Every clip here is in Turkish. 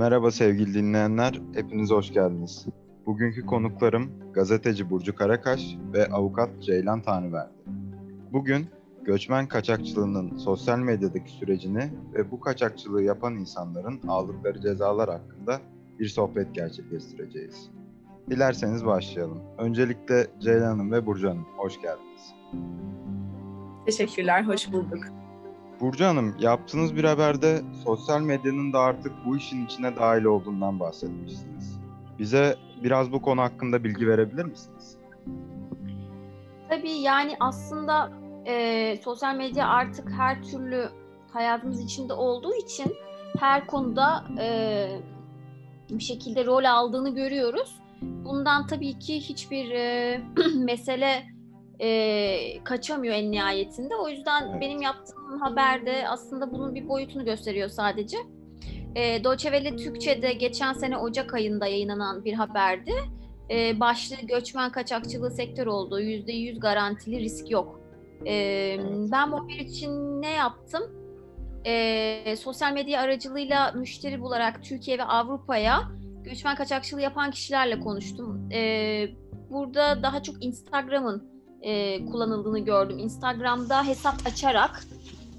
Merhaba sevgili dinleyenler, hepiniz hoş geldiniz. Bugünkü konuklarım gazeteci Burcu Karakaş ve avukat Ceylan Tanrıverdi. Bugün göçmen kaçakçılığının sosyal medyadaki sürecini ve bu kaçakçılığı yapan insanların aldıkları cezalar hakkında bir sohbet gerçekleştireceğiz. Dilerseniz başlayalım. Öncelikle Ceylan ve Burcu Hanım, hoş geldiniz. Teşekkürler, hoş bulduk. Burcu Hanım, yaptığınız bir haberde sosyal medyanın da artık bu işin içine dahil olduğundan bahsetmişsiniz. Bize biraz bu konu hakkında bilgi verebilir misiniz? Tabii yani aslında e, sosyal medya artık her türlü hayatımız içinde olduğu için her konuda e, bir şekilde rol aldığını görüyoruz. Bundan tabii ki hiçbir e, mesele e, kaçamıyor en nihayetinde. O yüzden Evet. benim yaptığım haberde aslında bunun bir boyutunu gösteriyor sadece. E, Welle Türkçe'de geçen sene Ocak ayında yayınlanan bir haberdi. E, başlığı göçmen kaçakçılığı sektör olduğu %100 garantili risk yok. E, Ben bu haber için ne yaptım? E, sosyal medya aracılığıyla müşteri bularak Türkiye ve Avrupa'ya göçmen kaçakçılığı yapan kişilerle konuştum. E, burada daha çok Instagram'ın e, kullanıldığını gördüm. Instagram'da hesap açarak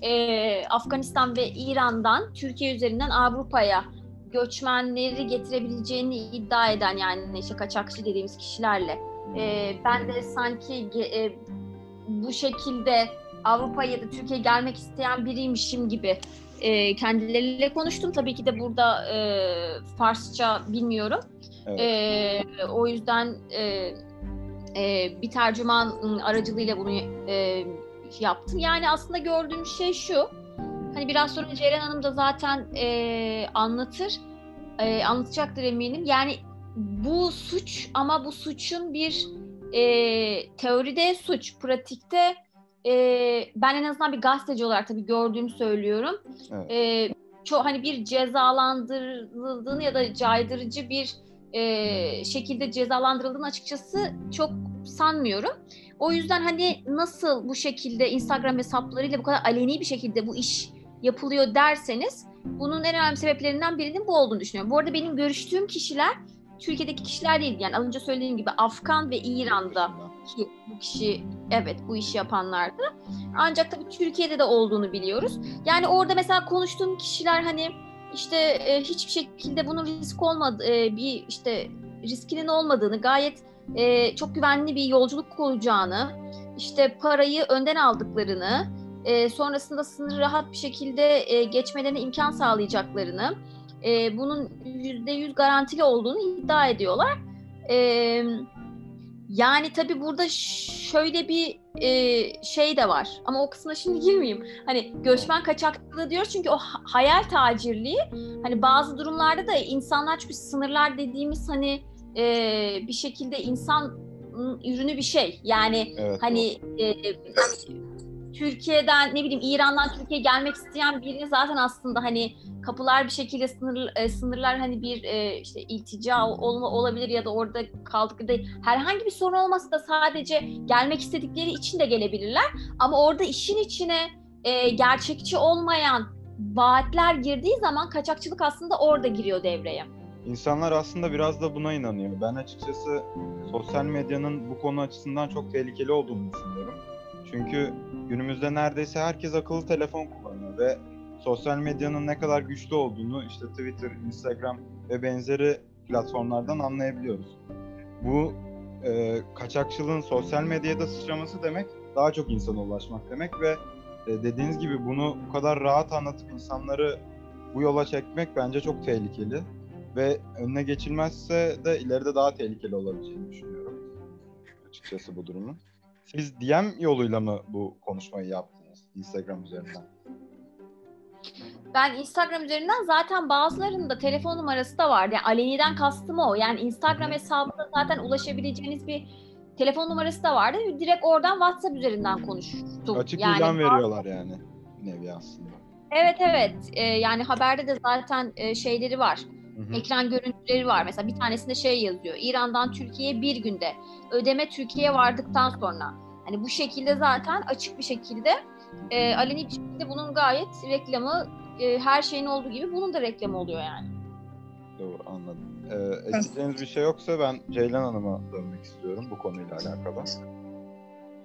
e, Afganistan ve İran'dan Türkiye üzerinden Avrupa'ya göçmenleri getirebileceğini iddia eden yani işte kaçakçı dediğimiz kişilerle e, ben de sanki e, bu şekilde Avrupa'ya ya da Türkiye'ye gelmek isteyen biriymişim gibi e, kendileriyle konuştum. Tabii ki de burada e, Farsça bilmiyorum. Evet. E, o yüzden e, e, bir tercüman ım, aracılığıyla bunu e, yaptım. Yani aslında gördüğüm şey şu. Hani biraz sonra Ceren Hanım da zaten e, anlatır. E, anlatacaktır eminim. Yani bu suç ama bu suçun bir e, teoride suç, pratikte e, ben en azından bir gazeteci olarak tabii gördüğümü söylüyorum. Evet. E, çok hani bir cezalandırıldığını ya da caydırıcı bir e, şekilde cezalandırıldığını açıkçası çok sanmıyorum. O yüzden hani nasıl bu şekilde Instagram hesaplarıyla bu kadar aleni bir şekilde bu iş yapılıyor derseniz bunun en önemli sebeplerinden birinin bu olduğunu düşünüyorum. Bu arada benim görüştüğüm kişiler Türkiye'deki kişiler değil. Yani az önce söylediğim gibi Afgan ve İran'da bu kişi evet bu işi yapanlardı. Ancak tabii Türkiye'de de olduğunu biliyoruz. Yani orada mesela konuştuğum kişiler hani işte e, hiçbir şekilde bunun risk olmadı e, bir işte riskinin olmadığını gayet e, çok güvenli bir yolculuk olacağını işte parayı önden aldıklarını e, sonrasında sınırı rahat bir şekilde e, geçmelerine imkan sağlayacaklarını e, bunun yüzde yüz garantili olduğunu iddia ediyorlar. E, yani tabii burada şöyle bir e, şey de var ama o kısmına şimdi girmeyeyim. Hani göçmen kaçakçılığı diyoruz çünkü o ha- hayal tacirliği hani bazı durumlarda da insanlar çünkü sınırlar dediğimiz hani e, bir şekilde insan ürünü bir şey. Yani Evet, hani e, Türkiye'den ne bileyim İran'dan Türkiye'ye gelmek isteyen birini zaten aslında hani kapılar bir şekilde sınır e, sınırlar hani bir e, işte iltica olma olabilir ya da orada kaldıkları herhangi bir sorun olmasa da sadece gelmek istedikleri için de gelebilirler. Ama orada işin içine e, gerçekçi olmayan vaatler girdiği zaman kaçakçılık aslında orada giriyor devreye. İnsanlar aslında biraz da buna inanıyor. Ben açıkçası sosyal medyanın bu konu açısından çok tehlikeli olduğunu düşünüyorum. Çünkü günümüzde neredeyse herkes akıllı telefon kullanıyor ve sosyal medyanın ne kadar güçlü olduğunu işte Twitter, Instagram ve benzeri platformlardan anlayabiliyoruz. Bu e, kaçakçılığın sosyal medyada sıçraması demek daha çok insana ulaşmak demek ve e, dediğiniz gibi bunu bu kadar rahat anlatıp insanları bu yola çekmek bence çok tehlikeli ve önüne geçilmezse de ileride daha tehlikeli olabileceğini düşünüyorum açıkçası bu durumun. Siz DM yoluyla mı bu konuşmayı yaptınız Instagram üzerinden? Ben Instagram üzerinden zaten bazılarında telefon numarası da vardı. Yani aleniden kastım o. Yani Instagram hesabında zaten ulaşabileceğiniz bir telefon numarası da vardı. Direkt oradan WhatsApp üzerinden konuştum. Açık yani ilan veriyorlar yani nevi aslında. Evet evet. Ee, yani haberde de zaten e, şeyleri var. Hı hı. Ekran görüntüleri var. Mesela bir tanesinde şey yazıyor. İran'dan Türkiye'ye bir günde. Ödeme Türkiye'ye vardıktan sonra. Hani bu şekilde zaten açık bir şekilde e, aleni bir şekilde bunun gayet reklamı e, her şeyin olduğu gibi bunun da reklamı oluyor yani. Doğru anladım. Ee, ekleyeceğiniz bir şey yoksa ben Ceylan Hanım'a dönmek istiyorum bu konuyla alakalı.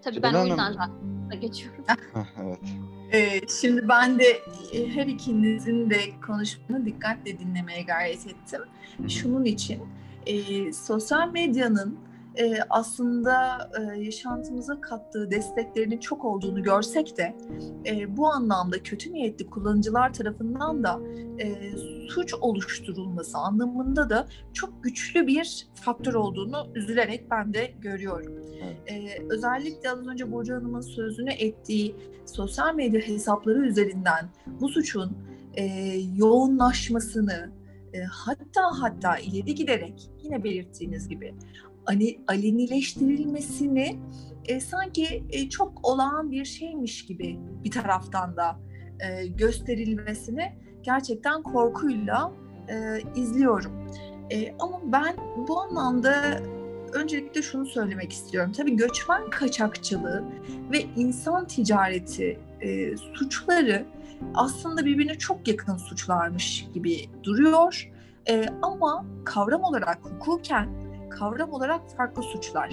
Tabii ben Ceylan o yüzden Hanım. zaten da geçiyorum. evet. Ee, şimdi ben de e, her ikinizin de konuşmasını dikkatle dinlemeye gayret ettim. Şunun için e, sosyal medyanın e, aslında e, yaşantımıza kattığı desteklerinin çok olduğunu görsek de e, bu anlamda kötü niyetli kullanıcılar tarafından da e, suç oluşturulması anlamında da çok güçlü bir faktör olduğunu üzülerek ben de görüyorum. E, özellikle az önce Burcu Hanım'ın sözünü ettiği sosyal medya hesapları üzerinden bu suçun e, yoğunlaşmasını e, hatta hatta ileri giderek yine belirttiğiniz gibi hani alenileştirilmesini e, sanki e, çok olağan bir şeymiş gibi bir taraftan da e, gösterilmesini gerçekten korkuyla e, izliyorum. E, ama ben bu anlamda öncelikle şunu söylemek istiyorum. Tabii göçmen kaçakçılığı ve insan ticareti e, suçları aslında birbirine çok yakın suçlarmış gibi duruyor. E, ama kavram olarak hukuken kavram olarak farklı suçlar.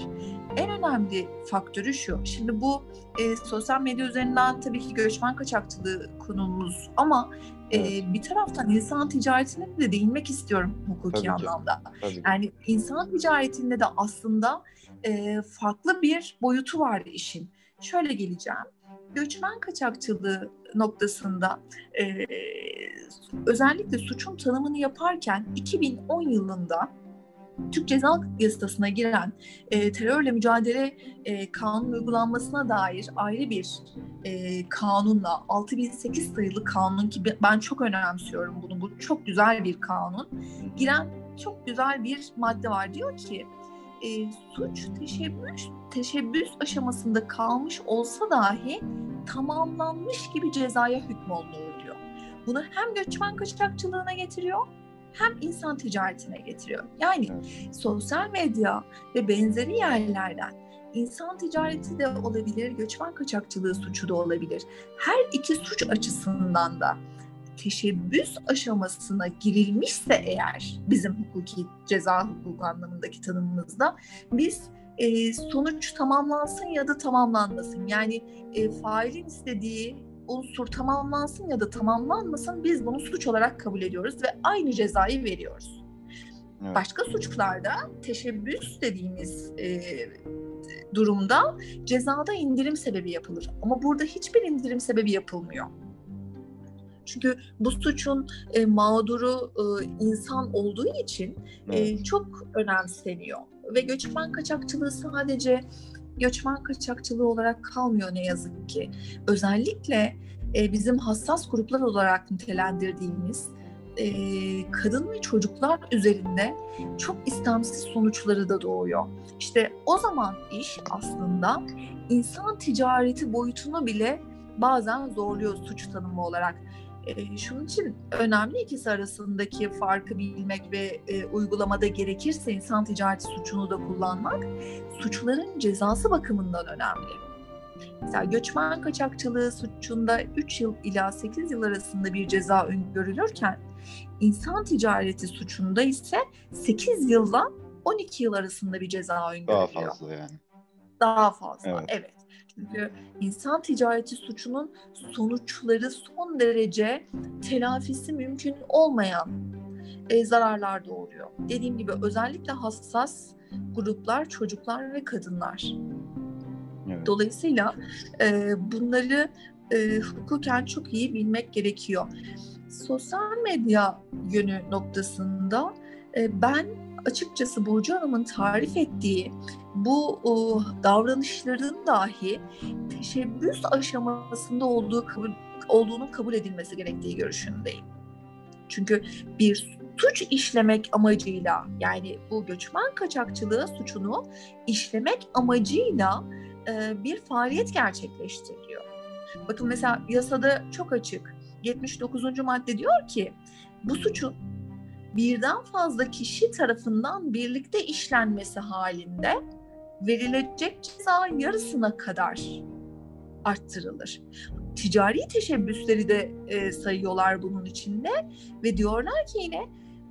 En önemli faktörü şu. Şimdi bu e, sosyal medya üzerinden tabii ki göçmen kaçakçılığı konumuz ama e, Evet. bir taraftan insan ticaretine de değinmek istiyorum hukuki Tabii ki. anlamda. Tabii. Yani insan ticaretinde de aslında e, farklı bir boyutu var işin. Şöyle geleceğim. Göçmen kaçakçılığı noktasında e, özellikle suçun tanımını yaparken 2010 yılında Türk Ceza Yasası'na giren e, terörle mücadele e, kanun uygulanmasına dair ayrı bir e, kanunla 6008 sayılı kanun ki ben çok önemsiyorum bunu. Bu çok güzel bir kanun. Giren çok güzel bir madde var. Diyor ki e, suç teşebbüs teşebbüs aşamasında kalmış olsa dahi tamamlanmış gibi cezaya hükmolunur diyor. Bunu hem göçmen kaçakçılığına getiriyor hem insan ticaretine getiriyor. Yani Evet. sosyal medya ve benzeri yerlerden insan ticareti de olabilir, göçmen kaçakçılığı suçu da olabilir. Her iki suç açısından da teşebbüs aşamasına girilmişse eğer bizim hukuki ceza hukuku anlamındaki tanımımızda biz e, sonuç tamamlansın ya da tamamlanmasın. Yani e, failin istediği unsur tamamlansın ya da tamamlanmasın biz bunu suç olarak kabul ediyoruz ve aynı cezayı veriyoruz. Evet. Başka suçlarda teşebbüs dediğimiz e, durumda cezada indirim sebebi yapılır. Ama burada hiçbir indirim sebebi yapılmıyor. Çünkü bu suçun e, mağduru e, insan olduğu için e, çok önemseniyor. Ve göçmen kaçakçılığı sadece göçmen kaçakçılığı olarak kalmıyor ne yazık ki. Özellikle e, bizim hassas gruplar olarak nitelendirdiğimiz e, kadın ve çocuklar üzerinde çok istemsiz sonuçları da doğuyor. İşte o zaman iş aslında insan ticareti boyutunu bile bazen zorluyor suç tanımı olarak. E, şunun için önemli ikisi arasındaki farkı bilmek ve e, uygulamada gerekirse insan ticareti suçunu da kullanmak suçların cezası bakımından önemli. Mesela göçmen kaçakçılığı suçunda 3 yıl ila 8 yıl arasında bir ceza öngörülürken insan ticareti suçunda ise 8 yılla 12 yıl arasında bir ceza Daha öngörülüyor fazla yani. daha fazla. Evet. Evet. Çünkü insan ticareti suçunun sonuçları son derece telafisi mümkün olmayan e, zararlar doğuruyor. Dediğim gibi özellikle hassas gruplar çocuklar ve kadınlar. Evet. Dolayısıyla e, bunları e, hukuken çok iyi bilmek gerekiyor. Sosyal medya yönü noktasında e, ben açıkçası Burcu Hanım'ın tarif ettiği bu e, davranışların dahi teşebbüs aşamasında olduğu kabul, olduğunun kabul edilmesi gerektiği görüşündeyim. Çünkü bir suç işlemek amacıyla yani bu göçmen kaçakçılığı suçunu işlemek amacıyla e, bir faaliyet gerçekleştiriliyor. Bakın mesela yasada çok açık. 79. madde diyor ki bu suçun birden fazla kişi tarafından birlikte işlenmesi halinde verilecek ceza yarısına kadar arttırılır. Ticari teşebbüsleri de e, sayıyorlar bunun içinde ve diyorlar ki yine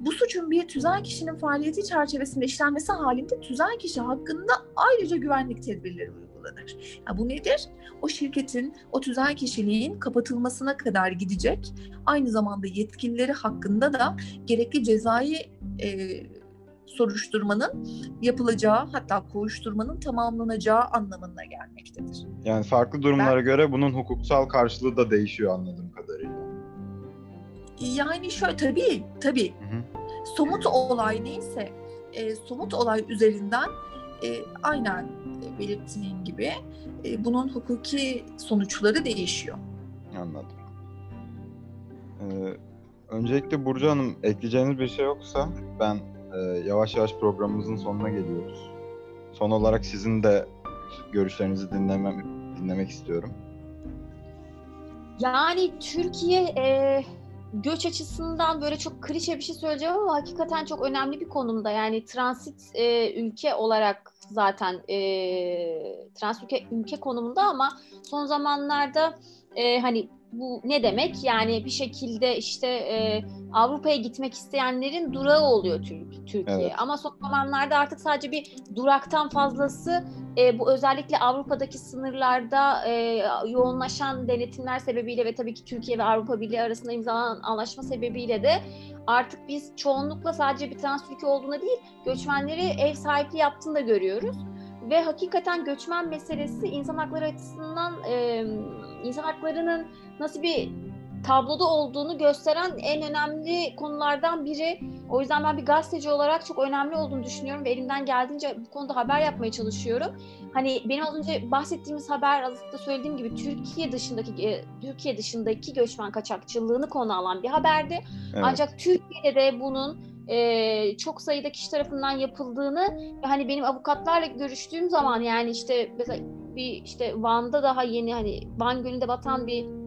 bu suçun bir tüzel kişinin faaliyeti çerçevesinde işlenmesi halinde tüzel kişi hakkında ayrıca güvenlik tedbirleri uygulanır. Ya bu nedir? O şirketin, o tüzel kişiliğin kapatılmasına kadar gidecek. Aynı zamanda yetkilileri hakkında da gerekli cezai e, soruşturmanın yapılacağı hatta kovuşturmanın tamamlanacağı anlamına gelmektedir. Yani farklı durumlara ben... göre bunun hukuksal karşılığı da değişiyor anladığım kadarıyla. Yani şöyle tabii tabii hı hı. somut olay neyse e, somut olay üzerinden e, aynen belirttiğin gibi e, bunun hukuki sonuçları değişiyor. Anladım. Ee, öncelikle Burcu Hanım ekleyeceğiniz bir şey yoksa ben e, yavaş yavaş programımızın sonuna geliyoruz. Son olarak sizin de görüşlerinizi dinlemem, dinlemek istiyorum. Yani Türkiye e, göç açısından böyle çok klişe bir şey söyleyeceğim ama hakikaten çok önemli bir konumda. Yani transit e, ülke olarak zaten e, transit ülke, ülke konumunda ama son zamanlarda e, hani bu ne demek? Yani bir şekilde işte e, Avrupa'ya gitmek isteyenlerin durağı oluyor Türkiye. Evet. Ama son zamanlarda artık sadece bir duraktan fazlası e, bu özellikle Avrupa'daki sınırlarda e, yoğunlaşan denetimler sebebiyle ve tabii ki Türkiye ve Avrupa Birliği arasında imzalanan anlaşma sebebiyle de artık biz çoğunlukla sadece bir trans ülke olduğuna değil göçmenleri ev sahipliği yaptığını da görüyoruz. Ve hakikaten göçmen meselesi insan hakları açısından e, insan haklarının nasıl bir tabloda olduğunu gösteren en önemli konulardan biri. O yüzden ben bir gazeteci olarak çok önemli olduğunu düşünüyorum ve elimden geldiğince bu konuda haber yapmaya çalışıyorum. Hani benim az önce bahsettiğimiz haber az da söylediğim gibi Türkiye dışındaki e, Türkiye dışındaki göçmen kaçakçılığını konu alan bir haberdi. Evet. Ancak Türkiye'de de bunun e, çok sayıda kişi tarafından yapıldığını hani benim avukatlarla görüştüğüm zaman yani işte mesela bir işte Van'da daha yeni hani Van Gölü'nde batan bir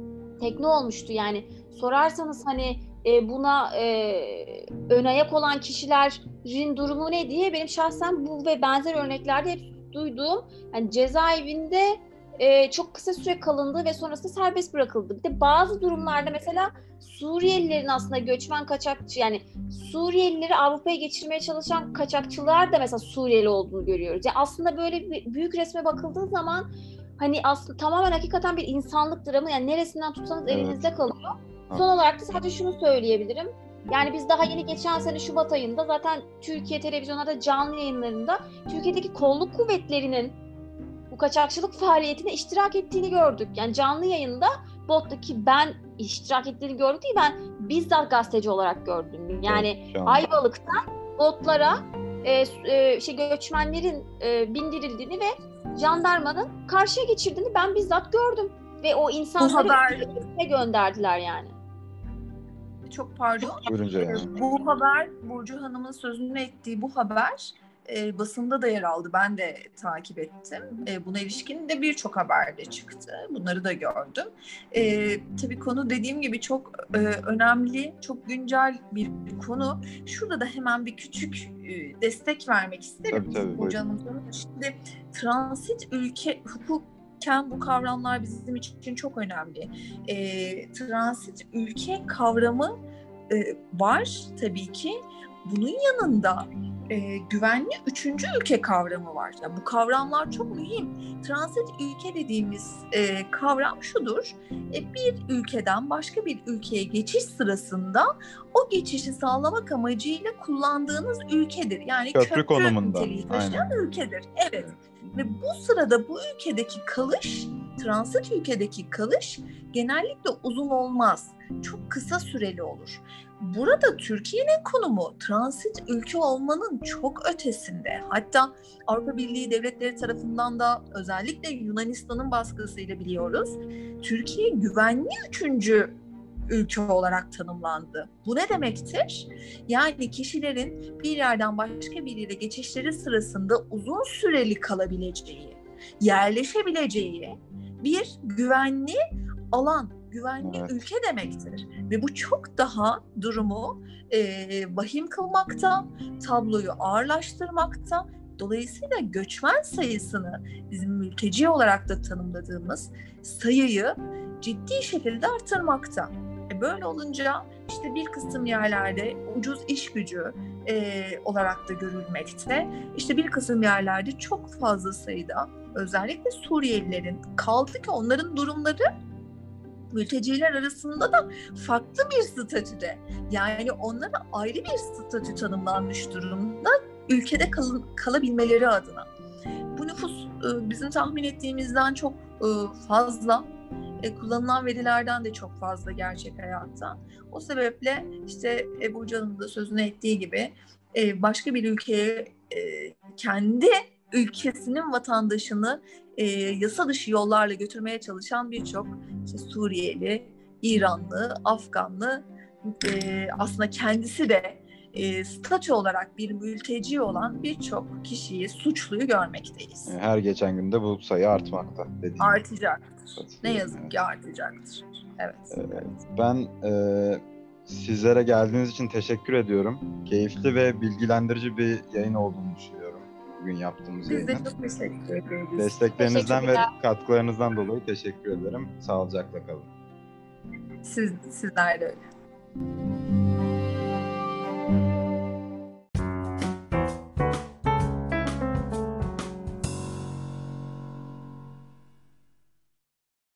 tekne olmuştu yani sorarsanız hani e, buna e, ön ayak olan kişilerin durumu ne diye benim şahsen bu ve benzer örneklerde hep duyduğum yani cezaevinde e, çok kısa süre kalındı ve sonrasında serbest bırakıldı. Bir de bazı durumlarda mesela Suriyelilerin aslında göçmen kaçakçı yani Suriyelileri Avrupa'ya geçirmeye çalışan kaçakçılar da mesela Suriyeli olduğunu görüyoruz. Yani aslında böyle büyük resme bakıldığı zaman hani aslında tamamen hakikaten bir insanlık dramı yani neresinden tutsanız evet. elinizde kalıyor. Son olarak da sadece şunu söyleyebilirim. Yani biz daha yeni geçen sene Şubat ayında zaten Türkiye televizyonlarda canlı yayınlarında Türkiye'deki kolluk kuvvetlerinin bu kaçakçılık faaliyetine iştirak ettiğini gördük. Yani canlı yayında bottaki ben iştirak ettiğini gördüm değil ben bizzat gazeteci olarak gördüm. Yani evet, Ayvalık'ta botlara e, e, şey göçmenlerin e, bindirildiğini ve jandarmanın karşıya geçirdiğini ben bizzat gördüm ve o insanları haber... gönderdiler yani. Çok pardon. Buyurunca yani. Bu haber Burcu Hanım'ın sözünü ettiği bu haber e, basında da yer aldı. Ben de takip ettim. E, buna ilişkin de birçok haberde çıktı. Bunları da gördüm. E, tabii konu dediğim gibi çok e, önemli, çok güncel bir konu. Şurada da hemen bir küçük e, destek vermek isterim. Tabii, tabii, Hanım'ın. Şimdi transit ülke hukukken bu kavramlar bizim için çok önemli. E, transit ülke kavramı e, var tabii ki. Bunun yanında e, güvenli üçüncü ülke kavramı var. Yani bu kavramlar çok mühim. Transit ülke dediğimiz e, kavram şudur. E, bir ülkeden başka bir ülkeye geçiş sırasında o geçişi sağlamak amacıyla kullandığınız ülkedir. Yani köprü, köprü konumunda. niteliği taşıyan ülkedir. Evet. Ve bu sırada bu ülkedeki kalış, transit ülkedeki kalış genellikle uzun olmaz. Çok kısa süreli olur. Burada Türkiye'nin konumu transit ülke olmanın çok ötesinde. Hatta Avrupa Birliği devletleri tarafından da özellikle Yunanistan'ın baskısıyla biliyoruz. Türkiye güvenli üçüncü ülke olarak tanımlandı. Bu ne demektir? Yani kişilerin bir yerden başka bir yere geçişleri sırasında uzun süreli kalabileceği, yerleşebileceği bir güvenli alan güvenli evet. ülke demektir. Ve bu çok daha durumu e, vahim kılmakta, tabloyu ağırlaştırmakta. Dolayısıyla göçmen sayısını bizim mülteci olarak da tanımladığımız sayıyı ciddi şekilde artırmakta. E böyle olunca işte bir kısım yerlerde ucuz iş gücü e, olarak da görülmekte. İşte bir kısım yerlerde çok fazla sayıda özellikle Suriyelilerin kaldı ki onların durumları mülteciler arasında da farklı bir statüde. Yani onlara ayrı bir statü tanımlanmış durumda ülkede kal- kalabilmeleri adına. Bu nüfus e, bizim tahmin ettiğimizden çok e, fazla. E, kullanılan verilerden de çok fazla gerçek hayatta. O sebeple işte Ebu Can'ın da sözünü ettiği gibi e, başka bir ülkeye e, kendi ülkesinin vatandaşını e, yasa dışı yollarla götürmeye çalışan birçok işte Suriyeli, İranlı, Afganlı e, aslında kendisi de e, statü olarak bir mülteci olan birçok kişiyi, suçluyu görmekteyiz. Her geçen günde bu sayı artmakta. dediğim. Artacaktır. Ne Evet. yazık ki artacaktır. Evet. Evet. Ben e, sizlere geldiğiniz için teşekkür ediyorum. Keyifli ve bilgilendirici bir yayın olduğunu düşünüyorum. Bugün yaptığımız Biz de yayının. çok teşekkür ederiz. Desteklerinizden ve Teşekkürler. katkılarınızdan dolayı teşekkür ederim. Sağlıcakla kalın. Siz, sizler de öyle.